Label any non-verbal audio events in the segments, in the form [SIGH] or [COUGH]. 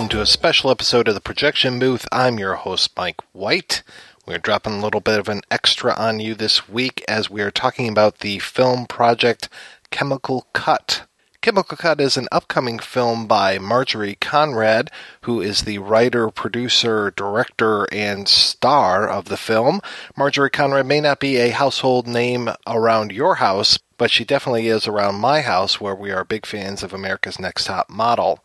Welcome to a special episode of the Projection Booth. I'm your host, Mike White. We're dropping a little bit of an extra on you this week as we are talking about the film project Chemical Cut. Chemical Cut is an upcoming film by Marjorie Conrad, who is the writer, producer, director, and star of the film. Marjorie Conrad may not be a household name around your house, but she definitely is around my house where we are big fans of America's Next Top Model.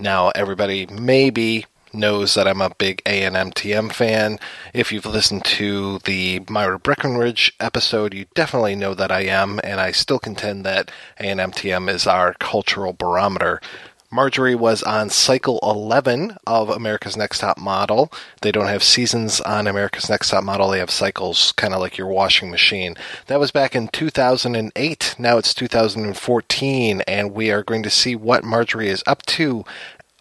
Now, everybody maybe knows that I'm a big ANTM fan. If you've listened to the Myra Breckinridge episode, you definitely know that I am, and I still contend that ANTM is our cultural barometer. Marjorie was on cycle 11 of America's Next Top Model. They don't have seasons on America's Next Top Model, they have cycles, kind of like your washing machine. That was back in 2008. Now it's 2014, and we are going to see what Marjorie is up to,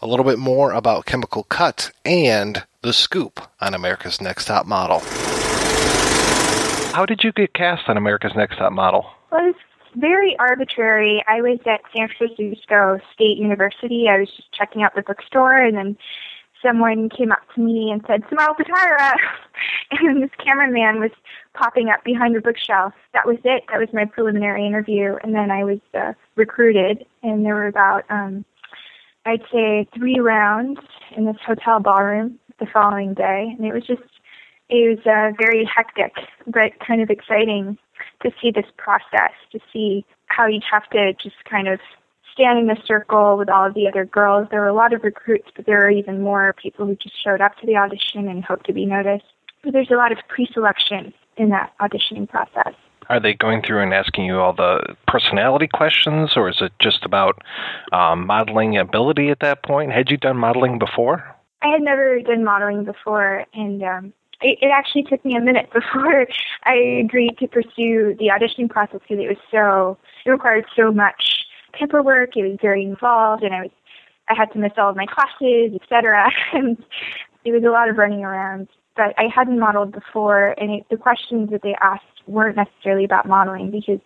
a little bit more about Chemical Cut, and the scoop on America's Next Top Model. How did you get cast on America's Next Top Model? It was very arbitrary. I was at San Francisco State University. I was just checking out the bookstore, and then someone came up to me and said, Samara Patara. [LAUGHS] and this cameraman was popping up behind the bookshelf. That was it. That was my preliminary interview. And then I was uh, recruited, and there were about, um, I'd say, three rounds in this hotel ballroom the following day. And it was just, it was uh, very hectic, but kind of exciting to see this process, to see how you'd have to just kind of stand in a circle with all of the other girls. There were a lot of recruits, but there were even more people who just showed up to the audition and hoped to be noticed. But there's a lot of pre-selection in that auditioning process. Are they going through and asking you all the personality questions, or is it just about um, modeling ability at that point? Had you done modeling before? I had never done modeling before, and um, it, it actually took me a minute [LAUGHS] before I agreed to pursue the auditioning process because it was so it required so much paperwork. It was very involved, and I was I had to miss all of my classes, etc. [LAUGHS] and it was a lot of running around. But I hadn't modeled before, and it, the questions that they asked weren't necessarily about modeling because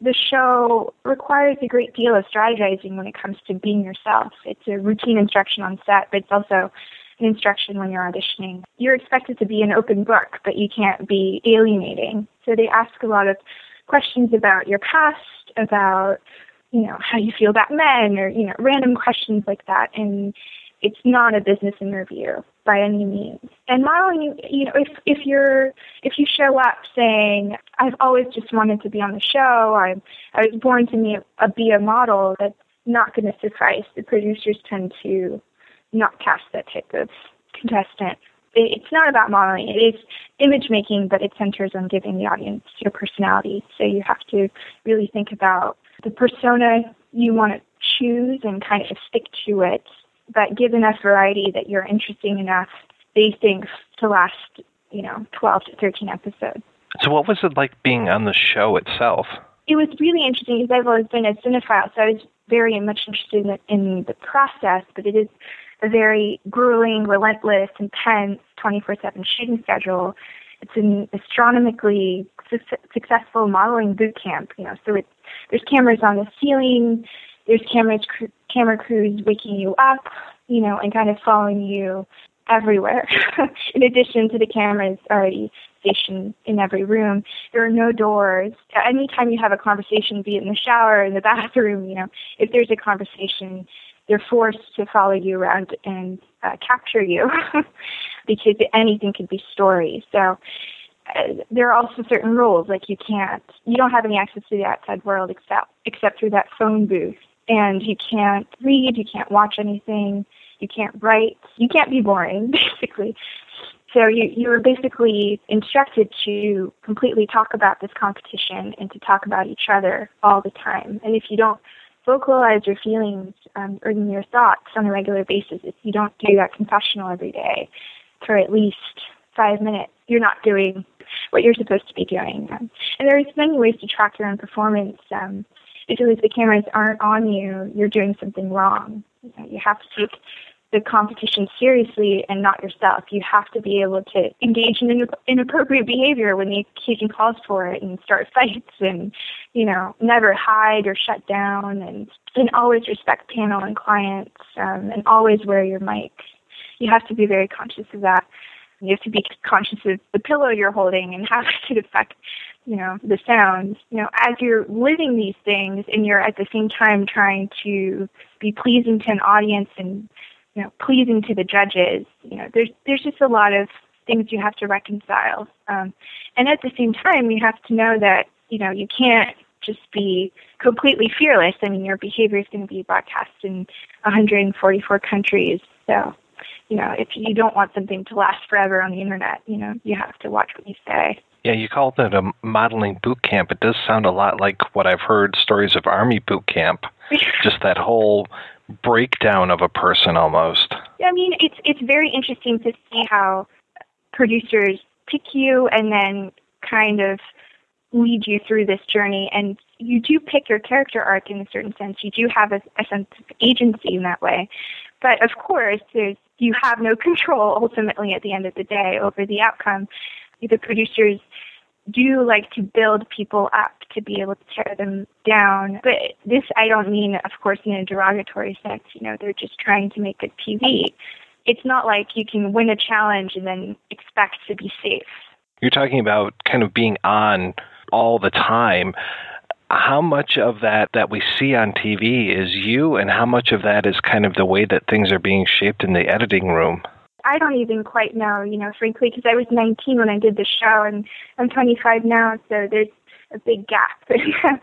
the show requires a great deal of strategizing when it comes to being yourself. It's a routine instruction on set, but it's also instruction when you're auditioning. You're expected to be an open book, but you can't be alienating. So they ask a lot of questions about your past, about you know how you feel about men, or you know random questions like that. And it's not a business interview by any means. And modeling, you know, if if you're if you show up saying I've always just wanted to be on the show, I'm I was born to be a, be a model, that's not going to suffice. The producers tend to not cast that type of contestant. It's not about modeling. It is image making, but it centers on giving the audience your personality. So you have to really think about the persona you want to choose and kind of stick to it, but give enough variety that you're interesting enough, they think, to last, you know, 12 to 13 episodes. So what was it like being on the show itself? It was really interesting because I've always been a cinephile, so I was very much interested in the, in the process, but it is a very grueling, relentless, intense 24-7 shooting schedule. It's an astronomically su- successful modeling boot camp, you know, so it's, there's cameras on the ceiling, there's cameras, cr- camera crews waking you up, you know, and kind of following you everywhere. [LAUGHS] in addition to the cameras already stationed in every room, there are no doors. Anytime you have a conversation, be it in the shower, in the bathroom, you know, if there's a conversation, they're forced to follow you around and uh, capture you [LAUGHS] because anything could be story. So uh, there are also certain rules, like you can't, you don't have any access to the outside world except except through that phone booth, and you can't read, you can't watch anything, you can't write, you can't be boring, [LAUGHS] basically. So you you are basically instructed to completely talk about this competition and to talk about each other all the time. And if you don't vocalize your feelings um, or your thoughts on a regular basis, if you don't do that confessional every day for at least five minutes, you're not doing what you're supposed to be doing. Um, and there's many ways to track your own performance. Um, if the cameras aren't on you, you're doing something wrong. You, know, you have to take the competition seriously and not yourself. You have to be able to engage in inappropriate behavior when the occasion calls for it and start [LAUGHS] fights and, you know, never hide or shut down and, and always respect panel and clients um, and always wear your mic. You have to be very conscious of that. You have to be conscious of the pillow you're holding and how [LAUGHS] it could affect, you know, the sounds. You know, as you're living these things and you're at the same time trying to be pleasing to an audience and you know, pleasing to the judges. You know, there's there's just a lot of things you have to reconcile. Um, and at the same time, you have to know that you know you can't just be completely fearless. I mean, your behavior is going to be broadcast in 144 countries. So, you know, if you don't want something to last forever on the internet, you know, you have to watch what you say. Yeah, you called it a modeling boot camp. It does sound a lot like what I've heard stories of Army boot camp. [LAUGHS] just that whole breakdown of a person almost. I mean, it's it's very interesting to see how producers pick you and then kind of lead you through this journey and you do pick your character arc in a certain sense. You do have a, a sense of agency in that way. But of course, you have no control ultimately at the end of the day over the outcome. The producers do like to build people up to be able to tear them down. But this, I don't mean, of course, in a derogatory sense. You know, they're just trying to make good TV. It's not like you can win a challenge and then expect to be safe. You're talking about kind of being on all the time. How much of that that we see on TV is you, and how much of that is kind of the way that things are being shaped in the editing room? I don't even quite know, you know, frankly, because I was 19 when I did the show, and I'm 25 now, so there's a big gap. [LAUGHS]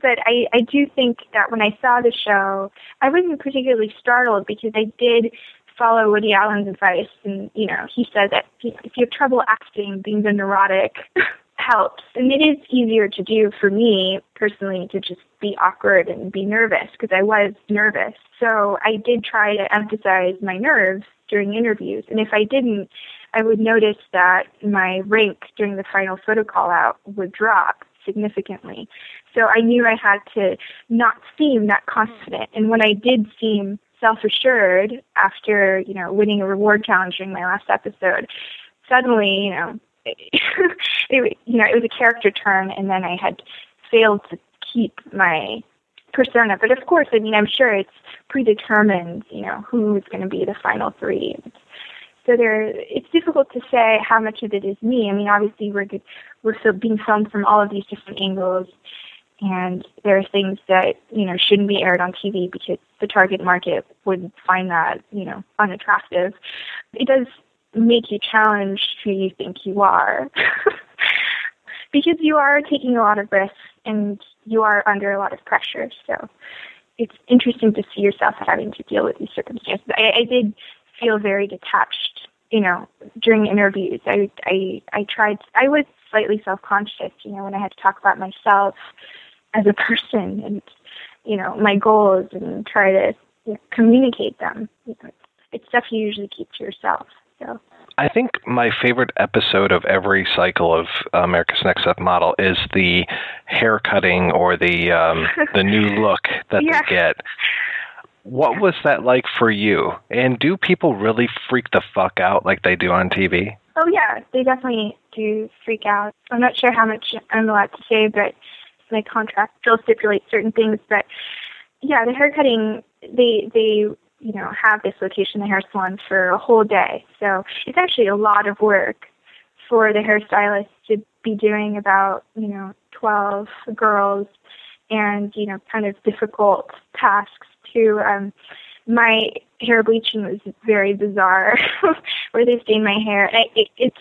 but I, I do think that when I saw the show, I wasn't particularly startled because I did follow Woody Allen's advice, and you know, he said that if you have trouble acting, being a neurotic [LAUGHS] helps. And it is easier to do for me personally to just be awkward and be nervous because I was nervous. So I did try to emphasize my nerves during interviews. And if I didn't, I would notice that my rank during the final photo call out would drop significantly. So I knew I had to not seem that confident. And when I did seem self-assured after, you know, winning a reward challenge during my last episode, suddenly, you know, [LAUGHS] it, you know, it was a character turn and then I had failed to keep my persona. But of course, I mean, I'm sure it's predetermined, you know, who's going to be the final three. So there, it's difficult to say how much of it is me. I mean, obviously we're good, we're still being filmed from all of these different angles, and there are things that you know shouldn't be aired on TV because the target market would find that you know unattractive. It does make you challenge who you think you are. [LAUGHS] because you are taking a lot of risks and you are under a lot of pressure. So it's interesting to see yourself having to deal with these circumstances. I, I did feel very detached, you know, during interviews. I, I, I tried, I was slightly self-conscious, you know, when I had to talk about myself as a person and, you know, my goals and try to you know, communicate them. You know, it's stuff you usually keep to yourself. So I think my favorite episode of every cycle of America's Next Top Model is the hair cutting or the um, the new [LAUGHS] look that yeah. they get. What was that like for you? And do people really freak the fuck out like they do on TV? Oh yeah, they definitely do freak out. I'm not sure how much I'm allowed to say, but my contract still stipulates certain things. But yeah, the hair cutting, they they you know, have this location, the hair salon, for a whole day. So it's actually a lot of work for the hairstylist to be doing about, you know, 12 girls and, you know, kind of difficult tasks too. Um, my hair bleaching was very bizarre [LAUGHS] where they stain my hair. I, it, it's,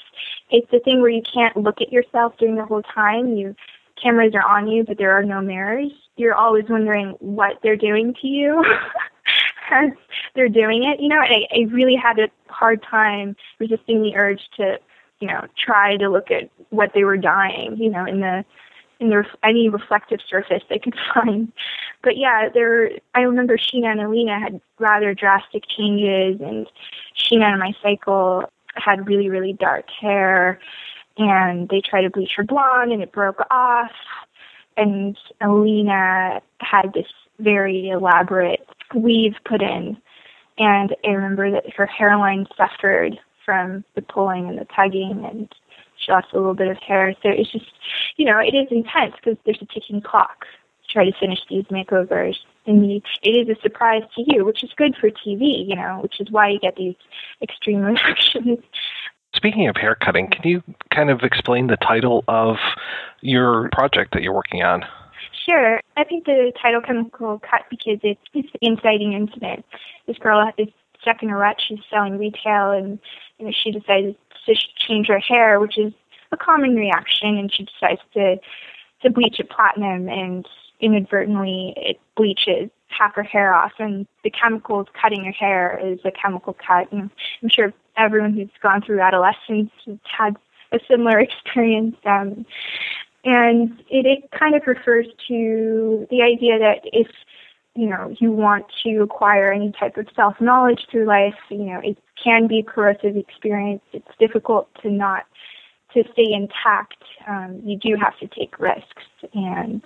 it's the thing where you can't look at yourself during the whole time. You, cameras are on you, but there are no mirrors. You're always wondering what they're doing to you. [LAUGHS] as they're doing it. You know, and I, I really had a hard time resisting the urge to, you know, try to look at what they were dying, you know, in the in the any reflective surface they could [LAUGHS] find. but yeah, there. I remember Sheena and Elina had rather drastic changes, and Sheena and my cycle had really, really dark hair, and they tried to bleach her blonde, and it broke off. And Elina had this very elaborate weave put in, and I remember that her hairline suffered from the pulling and the tugging, and she lost a little bit of hair. So it's just, you know, it is intense because there's a ticking clock to try to finish these makeovers. And the, it is a surprise to you, which is good for TV, you know, which is why you get these extreme [LAUGHS] reactions. Speaking of hair cutting, can you kind of explain the title of your project that you're working on? Sure. I think the title Chemical Cut because it's, it's the inciting incident. This girl is stuck in a rut. She's selling retail, and you know, she decides to change her hair, which is a common reaction, and she decides to to bleach it platinum, and inadvertently it bleaches half her hair off, and the chemicals cutting her hair is a chemical cut. And I'm sure everyone who's gone through adolescence has had a similar [LAUGHS] experience. Um, and it, it kind of refers to the idea that if you know you want to acquire any type of self knowledge through life, you know it can be a corrosive experience. It's difficult to not to stay intact. Um, you do have to take risks, and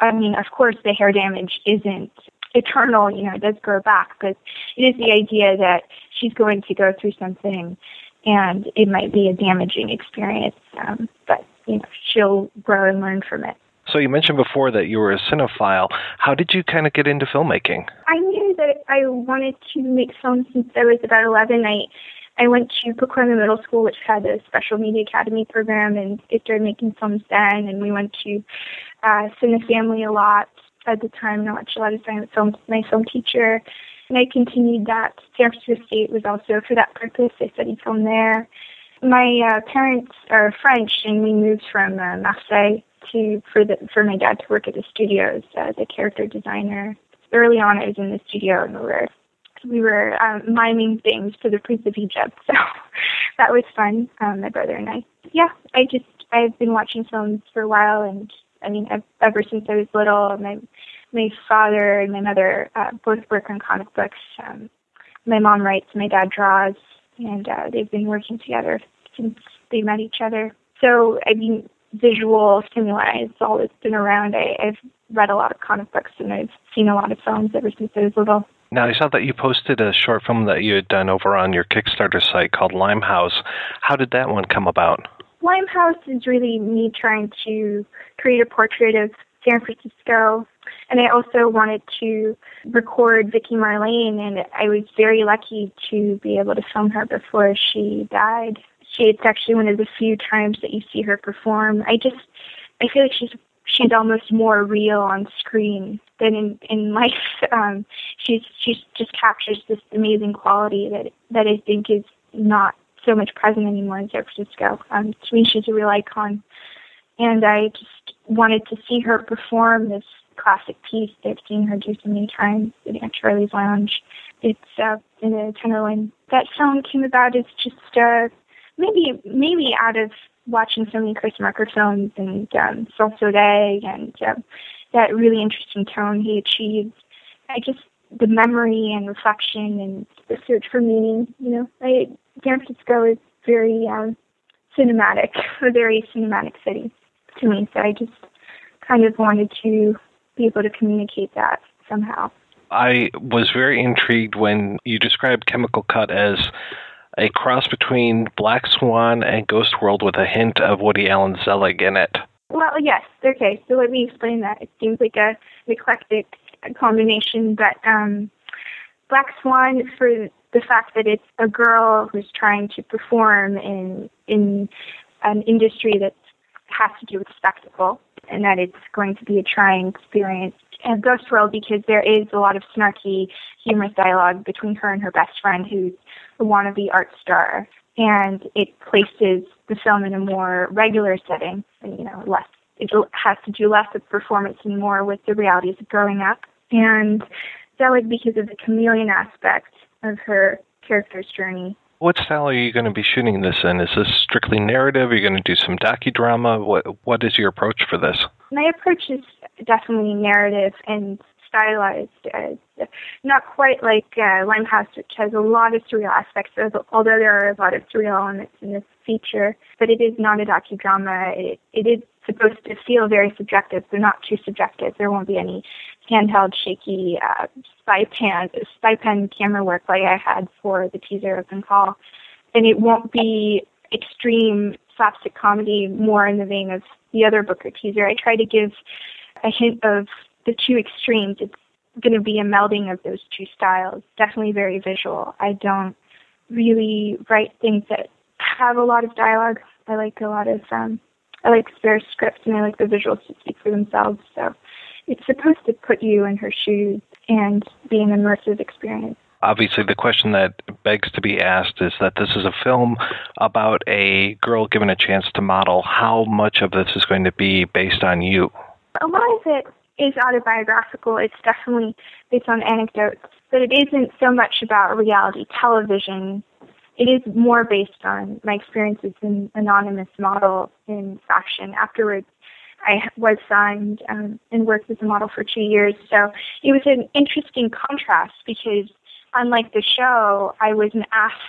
I mean, of course, the hair damage isn't eternal. You know, it does grow back, but it is the idea that she's going to go through something, and it might be a damaging experience. Um, but you know, she'll grow and learn from it. So you mentioned before that you were a cinephile. How did you kind of get into filmmaking? I knew that I wanted to make films since I was about 11. I I went to Pacoima Middle School, which had a special media academy program, and I started making films then. And we went to uh, Cinefamily a lot at the time, and I watched a lot of silent films with my film teacher. And I continued that. San Francisco State was also for that purpose. I studied film there my uh, parents are French, and we moved from uh, Marseille to for the for my dad to work at the studios as a character designer. Early on, I was in the studio, and we were we were um, miming things for the Prince of Egypt, [LAUGHS] so that was fun. Um, my brother and I. Yeah, I just I've been watching films for a while, and I mean I've, ever since I was little, my my father and my mother uh, both work on comic books. Um, my mom writes, my dad draws, and uh, they've been working together since they met each other. So, I mean, visual stimuli has always been around. I, I've read a lot of comic books and I've seen a lot of films ever since I was little. Now, I saw that you posted a short film that you had done over on your Kickstarter site called Limehouse. How did that one come about? Limehouse is really me trying to create a portrait of San Francisco. And I also wanted to record Vicki Marlane, and I was very lucky to be able to film her before she died it's actually one of the few times that you see her perform. I just I feel like she's she's almost more real on screen than in in life. [LAUGHS] Um, she's she's just captures this amazing quality that that I think is not so much present anymore in San Francisco. Um, to me, she's a real icon, and I just wanted to see her perform this classic piece that I've seen her do so many times at Charlie's Lounge. It's uh, in the Tenderloin. That film came about as just uh, maybe maybe out of watching so many Chris Marker films and um, Sol and um, that really interesting tone he achieved. I just the memory and reflection and the search for meaning. You know, I, San Francisco is very um, cinematic, [LAUGHS] a very cinematic city to me. So I just kind of wanted to be able to communicate that somehow. I was very intrigued when you described Chemical Cut as a cross between Black Swan and Ghost World with a hint of Woody Allen Zelig in it. Well, yes. Okay, so let me explain that. It seems like a eclectic combination, but um, Black Swan for the fact that it's a girl who's trying to perform in in an industry that has to do with spectacle, and that it's going to be a trying experience. And Ghost World because there is a lot of snarky, humorous dialogue between her and her best friend, who's a wannabe art star, and it places the film in a more regular setting, and you know, less it has to do less with performance and more with the realities of growing up. And that was because of the chameleon aspect of her character's journey. What style are you going to be shooting this in? Is this strictly narrative? Are you going to do some docudrama? What What is your approach for this? My approach is definitely narrative, and stylized. Uh, not quite like uh, Limehouse, which has a lot of surreal aspects, although there are a lot of surreal elements in this feature. But it is not a docudrama. It, it is supposed to feel very subjective, They're not too subjective. There won't be any handheld, shaky uh, spy pan, spy pen camera work like I had for the teaser of Call, and it won't be extreme slapstick comedy, more in the vein of the other Booker teaser. I try to give a hint of the two extremes. It's going to be a melding of those two styles. Definitely very visual. I don't really write things that have a lot of dialogue. I like a lot of um, I like spare scripts and I like the visuals to speak for themselves. So it's supposed to put you in her shoes and be an immersive experience. Obviously, the question that begs to be asked is that this is a film about a girl given a chance to model. How much of this is going to be based on you? A lot of it is autobiographical. It's definitely based on anecdotes, but it isn't so much about reality television. It is more based on my experiences in anonymous model in fashion. Afterwards, I was signed um, and worked as a model for two years. So it was an interesting contrast because, unlike the show, I wasn't asked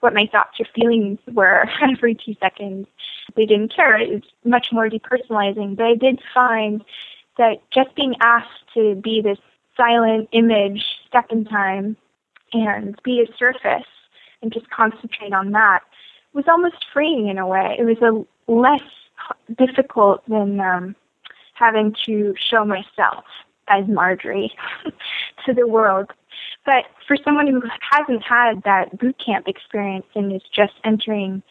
what my thoughts or feelings were [LAUGHS] every two seconds. They didn't care. It was much more depersonalizing. But I did find that just being asked to be this silent image, step in time, and be a surface and just concentrate on that was almost freeing in a way. It was a less difficult than um, having to show myself as Marjorie [LAUGHS] to the world. But for someone who hasn't had that boot camp experience and is just entering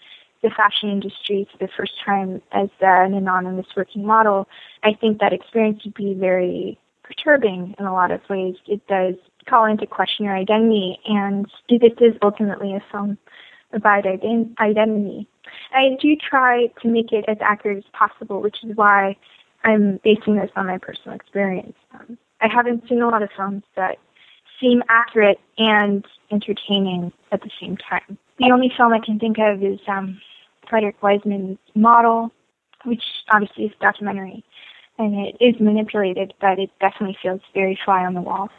the fashion industry for the first time as uh, an anonymous working model, I think that experience would be very perturbing in a lot of ways. It does call into question your identity, and do this is ultimately a film about identity. I do try to make it as accurate as possible, which is why I'm basing this on my personal experience. Um, I haven't seen a lot of films that seem accurate and entertaining at the same time. The only film I can think of is um, Frederick Wiseman's Model, which obviously is documentary, and it is manipulated, but it definitely feels very fly on the wall.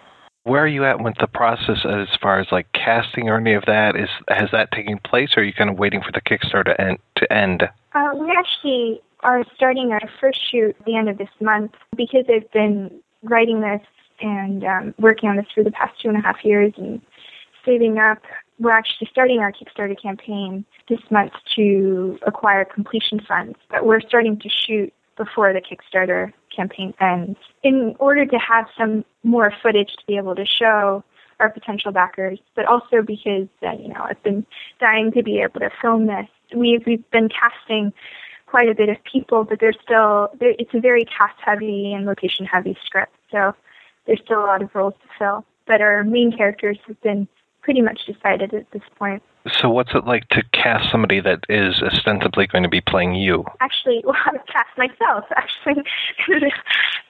Where are you at with the process as far as like casting or any of that? Is has that taken place, or are you kind of waiting for the Kickstarter to end? To end? Uh, we actually are starting our first shoot at the end of this month because I've been writing this and um, working on this for the past two and a half years and saving up. We're actually starting our Kickstarter campaign this month to acquire completion funds, but we're starting to shoot before the Kickstarter campaign ends. In order to have some more footage to be able to show our potential backers, but also because uh, you know I've been dying to be able to film this. We've we've been casting quite a bit of people, but there's still it's a very cast heavy and location heavy script, so there's still a lot of roles to fill. But our main characters have been pretty much decided at this point. So, what's it like to cast somebody that is ostensibly going to be playing you? Actually, [LAUGHS] well, I've cast myself, [LAUGHS] actually. [LAUGHS]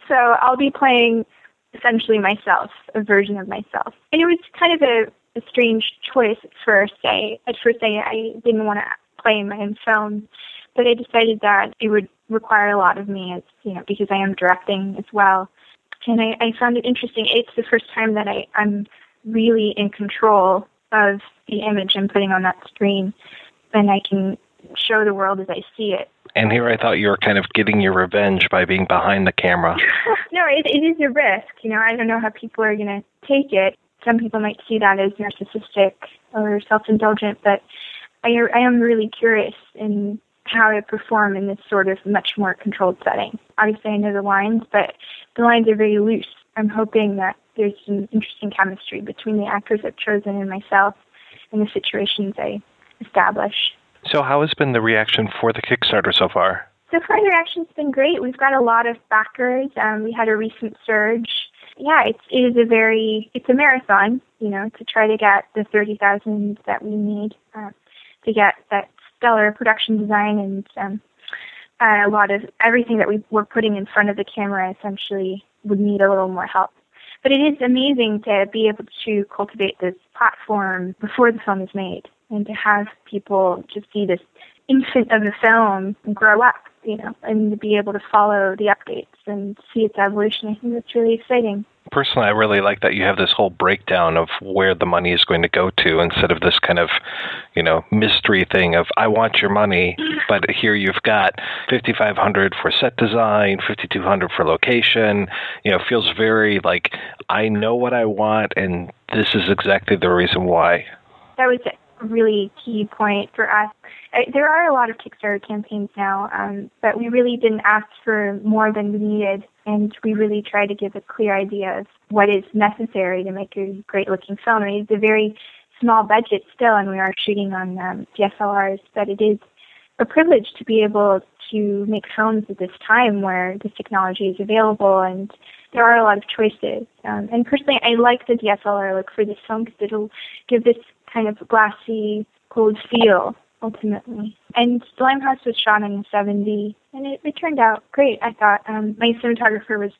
so, I'll be playing essentially myself, a version of myself. And it was kind of a, a strange choice at first. I, at first, I, I didn't want to play in my own film, but I decided that it would require a lot of me, as you know, because I am directing as well. And I, I found it interesting. It's the first time that I, I'm really in control of the image I'm putting on that screen, then I can show the world as I see it. And here I thought you were kind of getting your revenge by being behind the camera. [LAUGHS] no, it, it is a risk. You know, I don't know how people are going to take it. Some people might see that as narcissistic or self-indulgent, but I, I am really curious in how to perform in this sort of much more controlled setting. Obviously, I know the lines, but the lines are very loose. I'm hoping that there's some interesting chemistry between the actors I've chosen and myself and the situations I establish. So, how has been the reaction for the Kickstarter so far? So far, the reaction's been great. We've got a lot of backers. Um, we had a recent surge. Yeah, it's, it is a very, it's a marathon, you know, to try to get the 30,000 that we need uh, to get that stellar production design and um, uh, a lot of everything that we were putting in front of the camera essentially would need a little more help. But it is amazing to be able to cultivate this platform before the film is made and to have people just see this infant of the film grow up, you know, and to be able to follow the updates and see its evolution. I think that's really exciting. Personally, I really like that you have this whole breakdown of where the money is going to go to instead of this kind of, you know, mystery thing of I want your money, but here you've got 5500 for set design, 5200 for location. You know, feels very like I know what I want and this is exactly the reason why. That was a really key point for us. There are a lot of Kickstarter campaigns now, um, but we really didn't ask for more than we needed and we really try to give a clear idea of what is necessary to make a great looking film. I mean, it's a very small budget still, and we are shooting on um, DSLRs, but it is a privilege to be able to make films at this time where this technology is available and there are a lot of choices. Um, and personally, I like the DSLR look for this film because it'll give this kind of glassy, cold feel ultimately. And Limehouse was shot in 70, and it, it turned out great. I thought um, my cinematographer was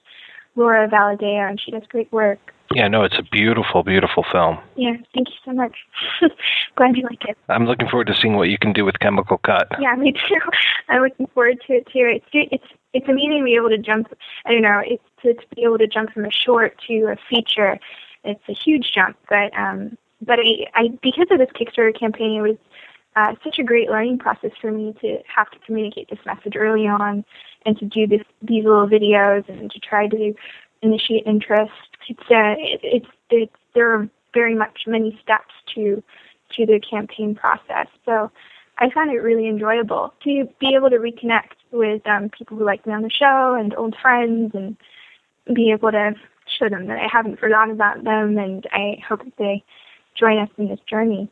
Laura Valadeo, and she does great work. Yeah, no, it's a beautiful, beautiful film. Yeah, thank you so much. [LAUGHS] Glad you like it. I'm looking forward to seeing what you can do with Chemical Cut. Yeah, me too. [LAUGHS] I'm looking forward to it too. It's it's it's amazing to be able to jump. I don't know. It's to, to be able to jump from a short to a feature. It's a huge jump, but um, but I, I because of this Kickstarter campaign, it was uh, such a great learning process for me to have to communicate this message early on and to do this these little videos and to try to initiate interest. It's uh, it, it's it's there are very much many steps to to the campaign process. So I found it really enjoyable to be able to reconnect with um, people who like me on the show and old friends and be able to show them that I haven't forgotten about them and I hope that they join us in this journey.